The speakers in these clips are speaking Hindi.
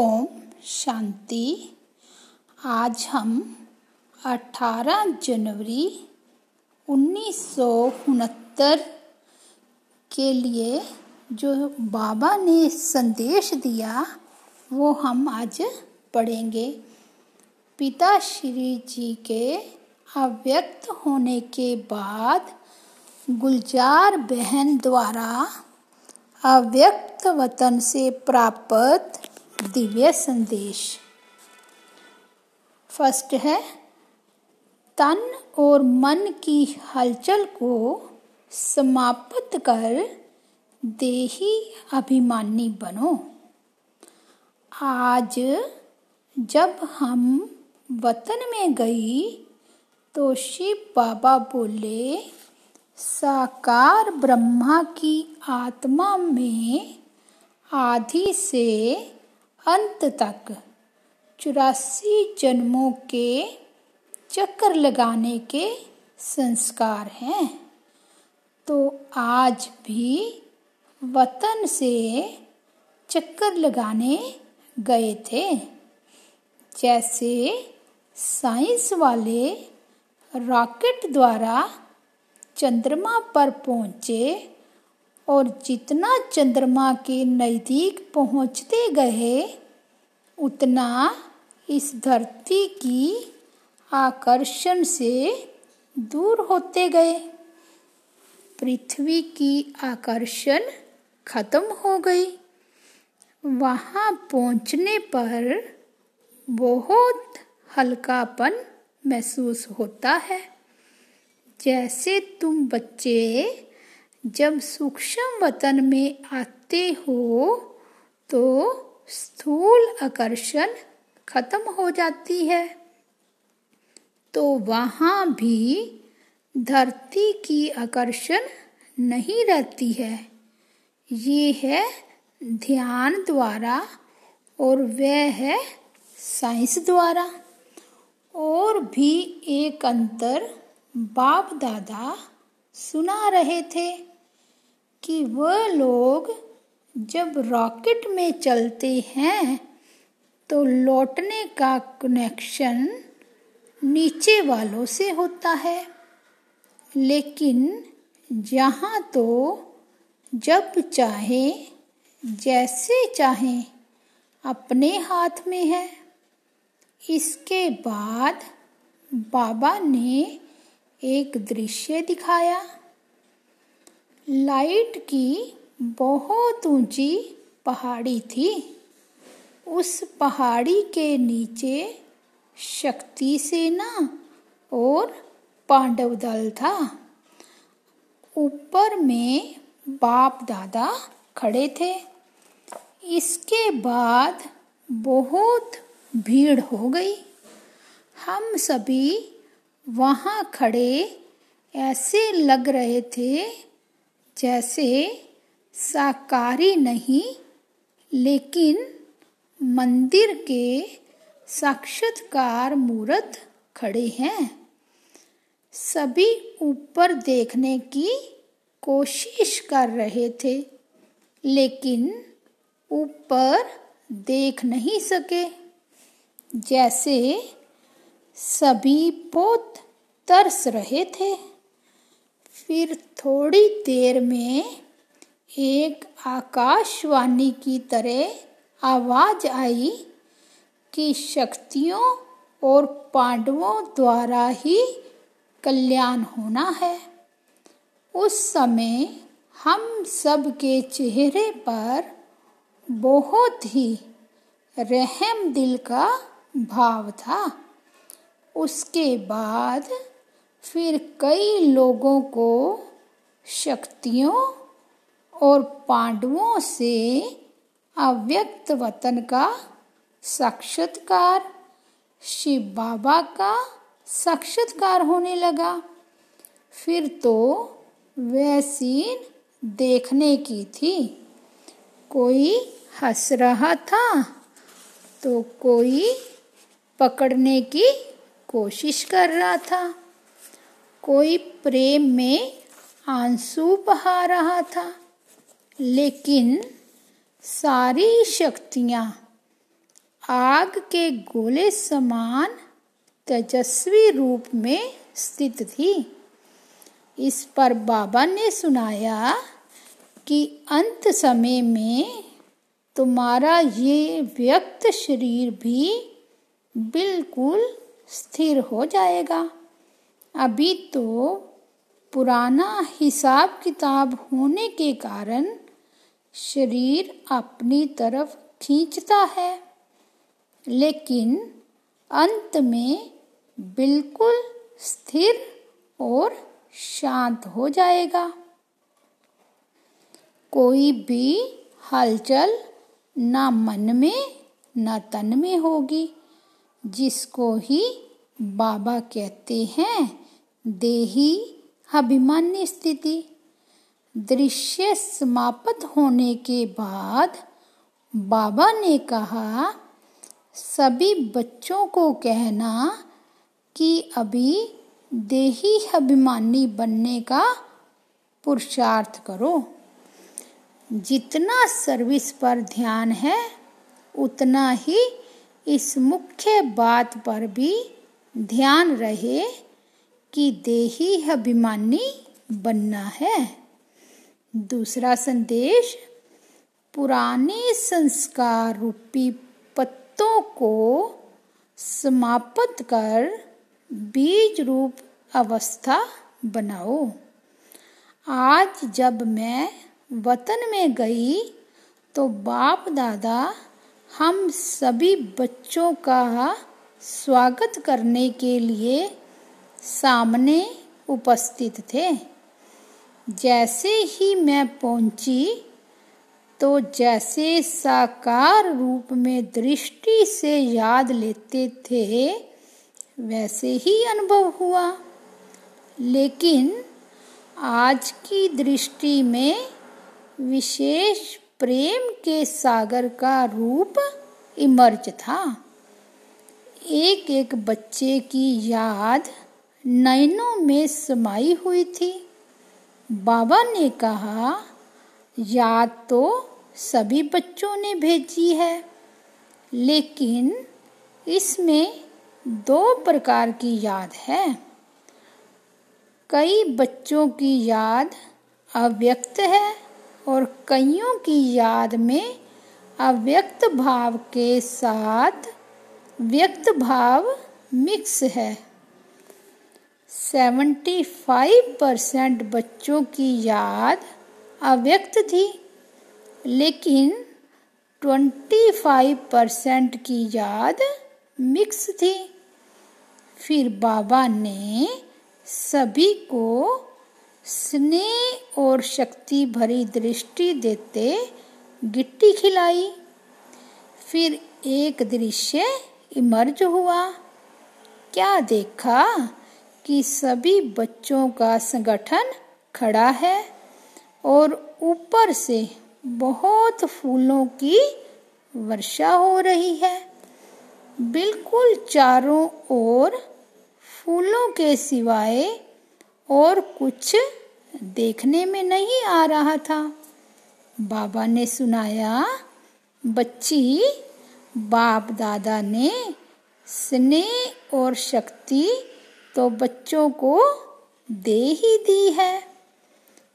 ओम शांति। आज हम 18 जनवरी उन्नीस सौ उनहत्तर के लिए जो बाबा ने संदेश दिया, वो हम आज पढ़ेंगे। पिता श्री जी के अव्यक्त होने के बाद गुलजार बहन द्वारा अव्यक्त वतन से प्राप्त दिव्य संदेश। फ़र्स्ट है, तन और मन की हलचल को समाप्त कर देही अभिमानी बनो। आज जब हम वतन में गई तो शिव बाबा बोले, साकार ब्रह्मा की आत्मा में आधी से अंत तक चौरासी जन्मों के चक्कर लगाने के संस्कार हैं। तो आज भी वतन से चक्कर लगाने गए थे। जैसे साइंस वाले रॉकेट द्वारा चंद्रमा पर पहुँचे और जितना चंद्रमा के नज़दीक पहुँचते गए, उतना इस धरती की आकर्षण से दूर होते गए। पृथ्वी की आकर्षण खत्म हो गई। वहाँ पहुँचने पर बहुत हल्कापन महसूस होता है। जैसे तुम बच्चे जब सूक्ष्म वतन में आते हो तो स्थूल आकर्षण खत्म हो जाती है। तो वहाँ भी धरती की आकर्षण नहीं रहती है। ये है ध्यान द्वारा और वह है साइंस द्वारा। और भी एक अंतर बाप दादा सुना रहे थे। कि वह लोग जब रॉकेट में चलते हैं तो लौटने का कनेक्शन नीचे वालों से होता है। लेकिन जहाँ तो जब चाहे, जैसे चाहे, अपने हाथ में है। इसके बाद बाबा ने एक दृश्य दिखाया। लाइट की बहुत ऊँची पहाड़ी थी। उस पहाड़ी के नीचे शक्ति सेना और पांडव दल था। ऊपर में बाप दादा खड़े थे। इसके बाद बहुत भीड़ हो गई। हम सभी वहाँ खड़े ऐसे लग रहे थे जैसे साकारी नहीं, लेकिन मंदिर के साक्षात्कार मूर्त खड़े हैं। सभी ऊपर देखने की कोशिश कर रहे थे, लेकिन ऊपर देख नहीं सके। जैसे सभी पोत तरस रहे थे। फिर थोड़ी देर में एक आकाशवाणी की तरह आवाज़ आई कि शक्तियों और पांडवों द्वारा ही कल्याण होना है। उस समय हम सब के चेहरे पर बहुत ही रहम दिल का भाव था। उसके बाद फिर कई लोगों को शक्तियों और पांडवों से अव्यक्त वतन का साक्षात्कार, शिव बाबा का साक्षात्कार होने लगा। फिर तो वह सीन देखने की थी। कोई हंस रहा था तो कोई पकड़ने की कोशिश कर रहा था। कोई प्रेम में आँसू बहा रहा था। लेकिन सारी शक्तियाँ आग के गोले समान तेजस्वी रूप में स्थित थी। इस पर बाबा ने सुनाया कि अंत समय में तुम्हारा ये व्यक्त शरीर भी बिल्कुल स्थिर हो जाएगा। अभी तो पुराना हिसाब किताब होने के कारण शरीर अपनी तरफ़ खींचता है। लेकिन अंत में बिल्कुल स्थिर और शांत हो जाएगा। कोई भी हलचल ना मन में, ना तन में होगी, जिसको ही बाबा कहते हैं, देही अभिमान्य स्थिति। दृश्य समाप्त होने के बाद बाबा ने कहा, सभी बच्चों को कहना कि अभी देही अभिमानी बनने का पुरुषार्थ करो। जितना सर्विस पर ध्यान है, उतना ही इस मुख्य बात पर भी ध्यान रहे कि देही अभिमानी बनना है। दूसरा संदेश, पुराने संस्कार रूपी पत्तों को समाप्त कर बीज रूप अवस्था बनाओ। आज जब मैं वतन में गई तो बाप दादा हम सभी बच्चों का स्वागत करने के लिए सामने उपस्थित थे। जैसे ही मैं पहुँची तो जैसे साकार रूप में दृष्टि से याद लेते थे, वैसे ही अनुभव हुआ। लेकिन आज की दृष्टि में विशेष प्रेम के सागर का रूप इमर्ज था। एक एक बच्चे की याद नयनों में समाई हुई थी। बाबा ने कहा, याद तो सभी बच्चों ने भेजी है, लेकिन इसमें दो प्रकार की याद है। कई बच्चों की याद अव्यक्त है और कईयों की याद में अव्यक्त भाव के साथ व्यक्त भाव मिक्स है। सेवेंटी फाइव परसेंट बच्चों की याद अव्यक्त थी, लेकिन ट्वेंटी फाइव परसेंट की याद मिक्स थी। फिर बाबा ने सभी को स्नेह और शक्ति भरी दृष्टि देते गिट्टी खिलाई। फिर एक दृश्य इमर्ज हुआ? क्या देखा कि सभी बच्चों का संगठन खड़ा है और ऊपर से बहुत फूलों की वर्षा हो रही है? बिल्कुल चारों ओर फूलों के सिवाय और कुछ देखने में नहीं आ रहा था। बाबा ने सुनाया, बच्ची बाप दादा ने स्नेह और शक्ति तो बच्चों को दे ही दी है।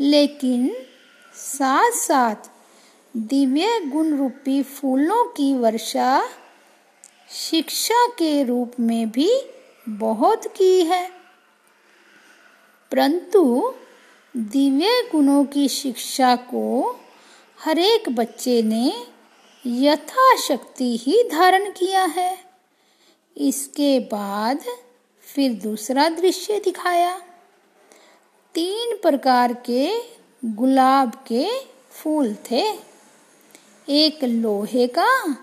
लेकिन साथ साथ दिव्य गुण रूपी फूलों की वर्षा शिक्षा के रूप में भी बहुत की है। परंतु दिव्य गुणों की शिक्षा को हरेक बच्चे ने यथाशक्ति ही धारण किया है। इसके बाद फिर दूसरा दृश्य दिखाया। तीन प्रकार के गुलाब के फूल थे। एक लोहे का,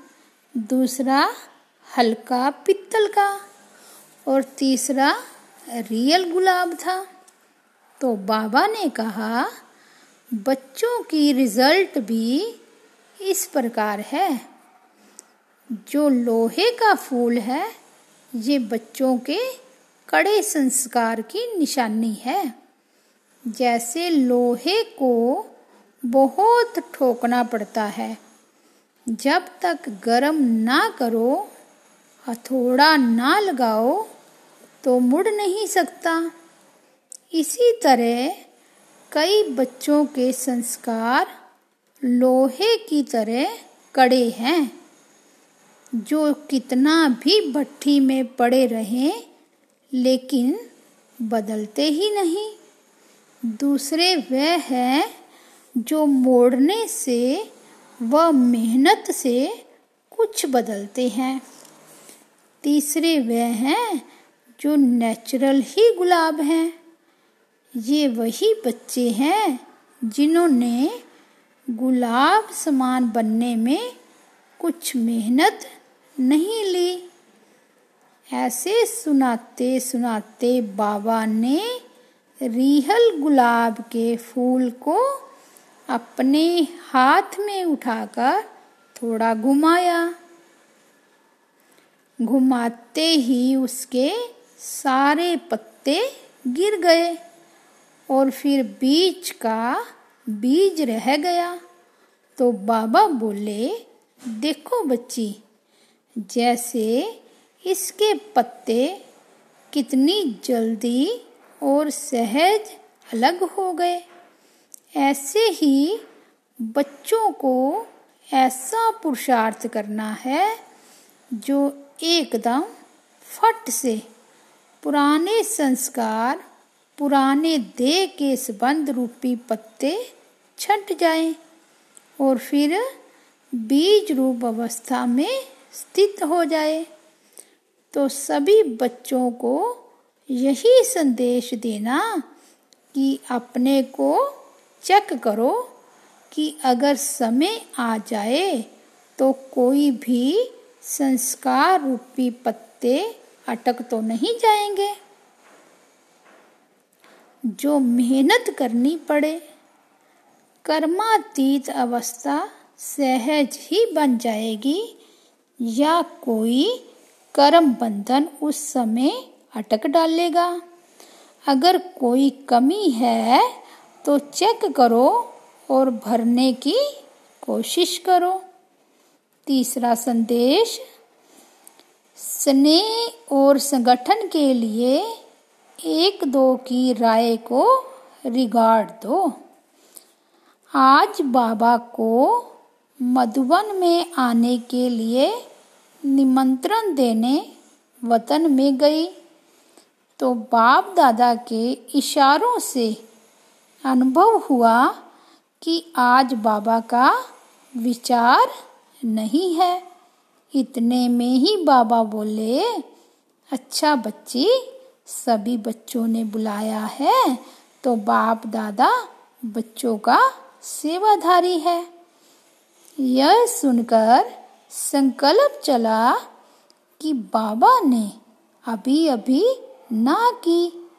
दूसरा हल्का पित्तल का और तीसरा रियल गुलाब था। तो बाबा ने कहा, बच्चों की रिज़ल्ट भी इस प्रकार है। जो लोहे का फूल है, ये बच्चों के कड़े संस्कार की निशानी है। जैसे लोहे को बहुत ठोकना पड़ता है, जब तक गरम ना करो, हथौड़ा ना लगाओ तो मुड़ नहीं सकता। इसी तरह कई बच्चों के संस्कार लोहे की तरह कड़े हैं, जो कितना भी भट्टी में पड़े रहें, लेकिन बदलते ही नहीं। दूसरे वह है जो मोड़ने से व मेहनत से कुछ बदलते हैं। तीसरे वह हैं जो नेचुरल ही गुलाब हैं। ये वही बच्चे हैं जिन्होंने गुलाब समान बनने में कुछ मेहनत नहीं ली। ऐसे सुनाते सुनाते बाबा ने रिहल गुलाब के फूल को अपने हाथ में उठाकर थोड़ा घुमाया। घुमाते ही उसके सारे पत्ते गिर गए और फिर बीज का बीज रह गया। तो बाबा बोले, देखो बच्ची, जैसे इसके पत्ते कितनी जल्दी और सहज अलग हो गए, ऐसे ही बच्चों को ऐसा पुरुषार्थ करना है जो एकदम फट से पुराने संस्कार पुराने देह के संबंध रूपी पत्ते छट जाएँ और फिर बीज रूप अवस्था में स्थित हो जाए। तो सभी बच्चों को यही संदेश देना कि अपने को चेक करो कि अगर समय आ जाए तो कोई भी संस्कार रूपी पत्ते अटक तो नहीं जाएँगे। जो मेहनत करनी पड़े, कर्मातीत अवस्था सहज ही बन जाएगी या कोई कर्म बंधन उस समय अटक डालेगा। अगर कोई कमी है तो चेक करो और भरने की कोशिश करो। तीसरा संदेश, स्नेह और संगठन के लिए एक दो की राय को रिगार्ड दो। आज बाबा को मधुबन में आने के लिए निमंत्रण देने वतन में गई। तो बाप दादा के इशारों से अनुभव हुआ कि आज बाबा का विचार नहीं है। इतने में ही बाबा बोले अच्छा बच्ची सभी बच्चों ने बुलाया है तो बाप दादा बच्चों का सेवाधारी है। यह सुनकर संकल्प चला कि बाबा ने अभी अभी ना की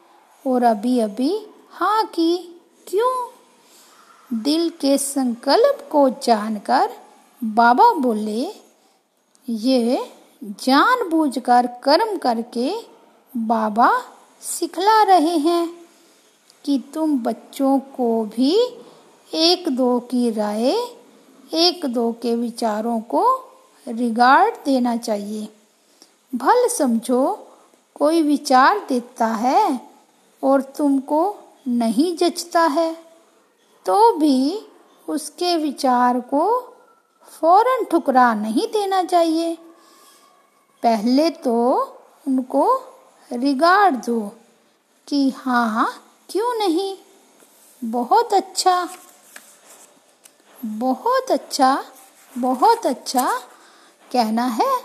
और अभी अभी हाँ की। क्यों? दिल के संकल्प को जानकर बाबा बोले, ये जानबूझकर कर्म करके बाबा सिखला रहे हैं कि तुम बच्चों को भी एक दो की राय, एक दो के विचारों को रिगार्ड देना चाहिए। भल समझो, कोई विचार देता है और तुमको नहीं जचता है तो भी उसके विचार को फ़ौरन ठुकरा नहीं देना चाहिए। पहले तो उनको रिगार्ड दो कि हाँ हाँ क्यों नहीं? बहुत अच्छा। बहुत अच्छा बहुत अच्छा कहना है,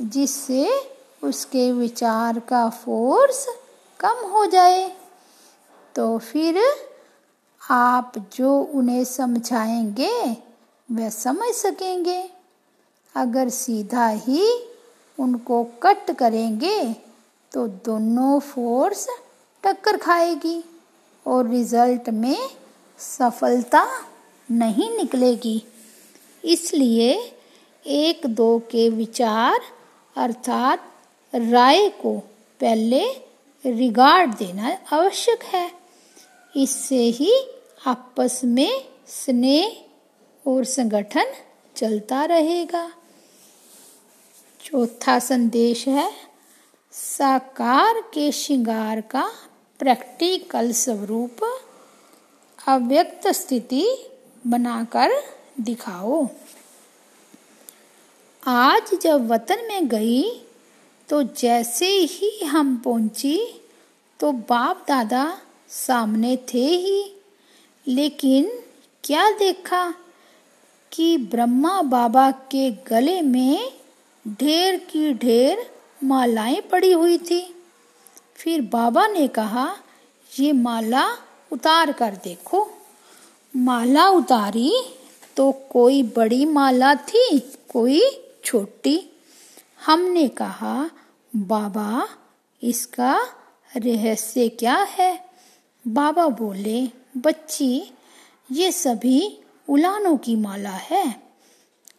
जिससे उसके विचार का फोर्स कम हो जाए। तो फिर आप जो उन्हें समझाएँगे, वह समझ सकेंगे। अगर सीधा ही उनको कट करेंगे तो दोनों फोर्स टक्कर खाएगी और रिज़ल्ट में सफलता नहीं निकलेगी। इसलिए एक दो के विचार अर्थात राय को पहले रिगार्ड देना आवश्यक है। इससे ही आपस में स्नेह और संगठन चलता रहेगा। चौथा संदेश है साकार के श्रृंगार का प्रैक्टिकल स्वरूप अव्यक्त स्थिति बनाकर दिखाओ। आज जब वतन में गई तो जैसे ही हम पहुँची तो बाप दादा सामने थे ही। लेकिन क्या देखा कि ब्रह्मा बाबा के गले में ढेर की ढेर मालाएँ पड़ी हुई थी। फिर बाबा ने कहा, ये माला उतार कर देखो। माला उतारी तो कोई बड़ी माला थी, कोई छोटी। हमने कहा, बाबा, इसका रहस्य क्या है? बाबा बोले, बच्ची, ये सभी उलानों की माला है।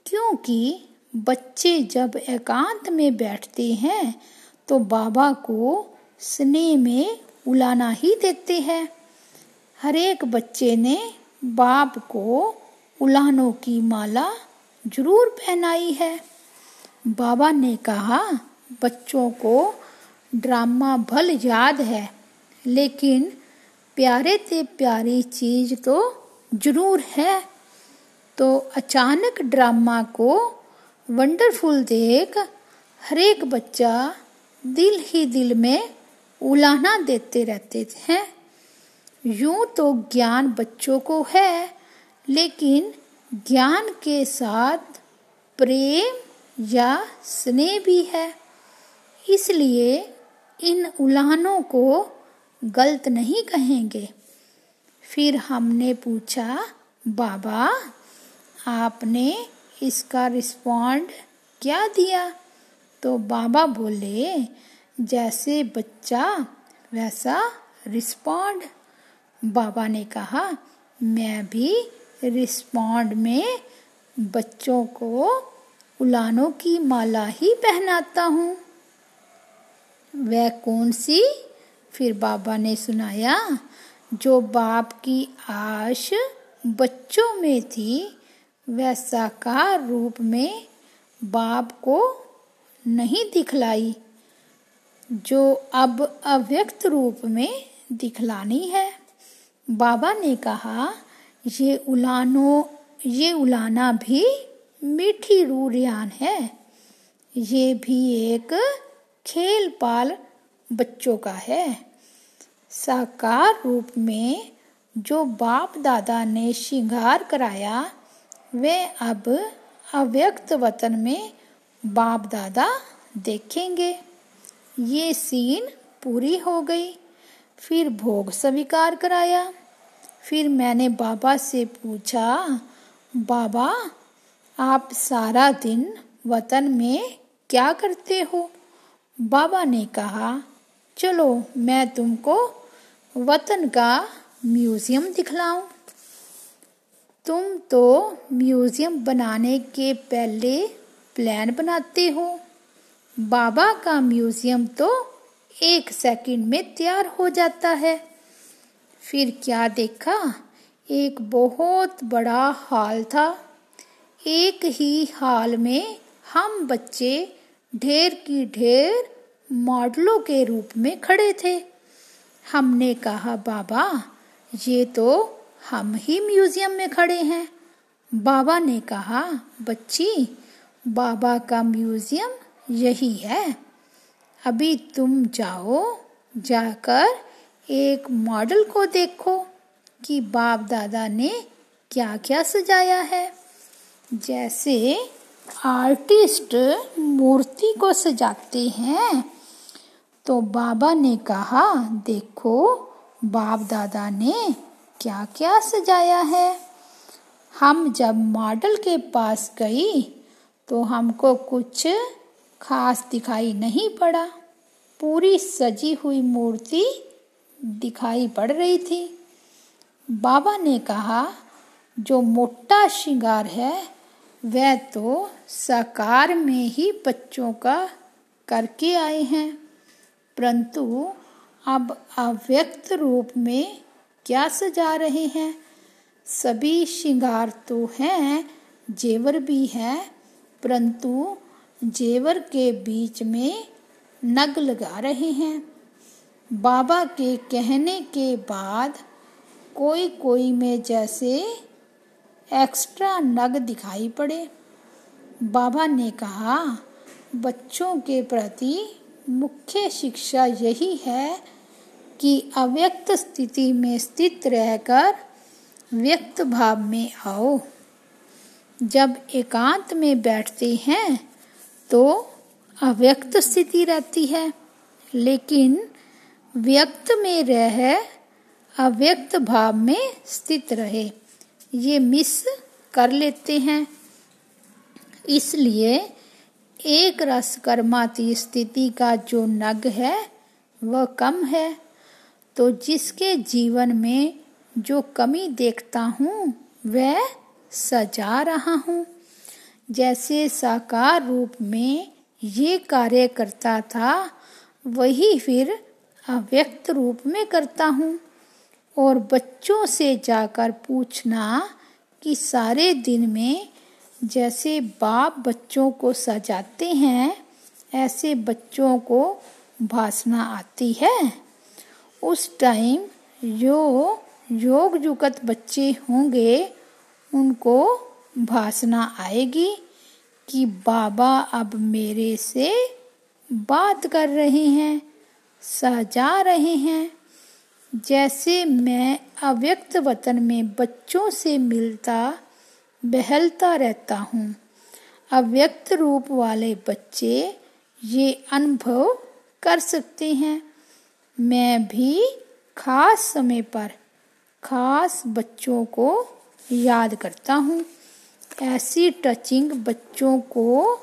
क्योंकि बच्चे जब एकांत में बैठते हैं तो बाबा को स्नेह में उलाना ही देते हैं। हरेक बच्चे ने बाप को उलानों की माला ज़रूर पहनाई है। बाबा ने कहा, बच्चों को ड्रामा भल याद है, लेकिन प्यारे से प्यारी चीज़ तो ज़रूर है। तो अचानक ड्रामा को वंडरफुल देख, हरेक बच्चा दिल ही दिल में उलाना देते रहते हैं। यूँ तो ज्ञान बच्चों को है, लेकिन ज्ञान के साथ प्रेम या स्नेह भी है। इसलिए इन उलानों को गलत नहीं कहेंगे। फिर हमने पूछा, बाबा, आपने इसका रिस्पॉन्ड क्या दिया? तो बाबा बोले, जैसे बच्चा, वैसा रिस्पॉन्ड। बाबा ने कहा, मैं भी रिस्पॉन्ड में बच्चों को उलानों की माला ही पहनाता हूँ। वह कौन सी? फिर बाबा ने सुनाया, जो बाप की आश बच्चों में थी वह साकार रूप में बाप को नहीं दिखलाई, जो अब अव्यक्त रूप में दिखलानी है। बाबा ने कहा, ये उलानो, ये उलाना भी मीठी रूरियान है। ये भी एक खेल पाल बच्चों का है। साकार रूप में जो बाप दादा ने श्रृंगार कराया वे अब अव्यक्त वतन में बाप दादा देखेंगे। ये सीन पूरी हो गई। फिर भोग स्वीकार कराया। फिर मैंने बाबा से पूछा, बाबा, आप सारा दिन वतन में क्या करते हो? बाबा ने कहा, चलो, मैं तुमको वतन का म्यूज़ियम दिखलाऊं। तुम तो म्यूज़ियम बनाने के पहले प्लान बनाते हो। बाबा का म्यूज़ियम तो एक सेकंड में तैयार हो जाता है। फिर क्या देखा? एक बहुत बड़ा हॉल था। एक ही हॉल में हम बच्चे ढेर की ढेर मॉडलों के रूप में खड़े थे। हमने कहा, बाबा, ये तो हम ही म्यूज़ियम में खड़े हैं। बाबा ने कहा, बच्ची, बाबा का म्यूज़ियम यही है। अभी तुम जाओ, जाकर एक मॉडल को देखो कि बाप दादा ने क्या क्या सजाया है। जैसे आर्टिस्ट मूर्ति को सजाते हैं। तो बाबा ने कहा, देखो, बाप दादा ने क्या क्या सजाया है? हम जब मॉडल के पास गई तो हमको कुछ खास दिखाई नहीं पड़ा। पूरी सजी हुई मूर्ति दिखाई पड़ रही थी। बाबा ने कहा, जो मोटा श्रृंगार है, वह तो साकार में ही बच्चों का करके आए हैं। परंतु अब अव्यक्त रूप में क्या सजा रहे हैं? सभी श्रृंगार तो हैं, जेवर भी है, परंतु जेवर के बीच में नग लगा रहे हैं। बाबा के कहने के बाद कोई कोई में जैसे एक्स्ट्रा नग दिखाई पड़े। बाबा ने कहा, बच्चों के प्रति मुख्य शिक्षा यही है कि अव्यक्त स्थिति में स्थित रहकर व्यक्त भाव में आओ। जब एकांत में बैठते हैं तो अव्यक्त स्थिति रहती है। लेकिन व्यक्त में रह अव्यक्त भाव में स्थित रहे। ये मिस कर लेते हैं। इसलिए एक रस कर्माती स्थिति का जो नग है, वह कम है। तो जिसके जीवन में जो कमी देखता हूँ, वह सजा रहा हूँ। जैसे साकार रूप में ये कार्य करता था, वही फिर अव्यक्त रूप में करता हूँ। और बच्चों से जाकर पूछना कि सारे दिन में जैसे बाप बच्चों को सजाते हैं, ऐसे बच्चों को भाषणा आती है। उस टाइम जो योग जुगत बच्चे होंगे, उनको भाषणा आएगी कि बाबा अब मेरे से बात कर रहे हैं, सजा रहे हैं। जैसे मैं अव्यक्त वतन में बच्चों से मिलता, बहलता रहता हूँ। अव्यक्त रूप वाले बच्चे ये अनुभव कर सकते हैं। मैं भी खास समय पर खास बच्चों को याद करता हूँ। ऐसी टचिंग बच्चों को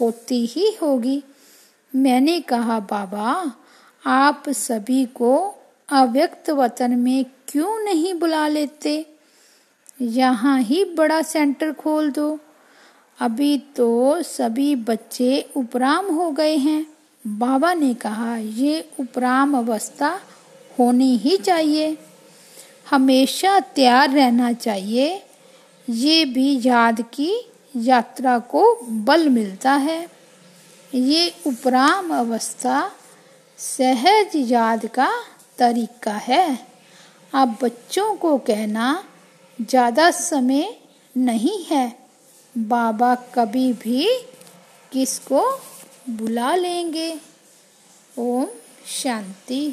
होती ही होगी। मैंने कहा, बाबा, आप सभी को अव्यक्त वतन में क्यों नहीं बुला लेते? यहाँ ही बड़ा सेंटर खोल दो। अभी तो सभी बच्चे उपराम हो गए हैं। बाबा ने कहा, ये उपराम अवस्था होनी ही चाहिए। हमेशा तैयार रहना चाहिए। ये भी याद की यात्रा को बल मिलता है। ये उपराम अवस्था सहज याद का तरीका है। अब बच्चों को कहना ज़्यादा समय नहीं है। बाबा कभी भी किसको बुला लेंगे। ओम शांति।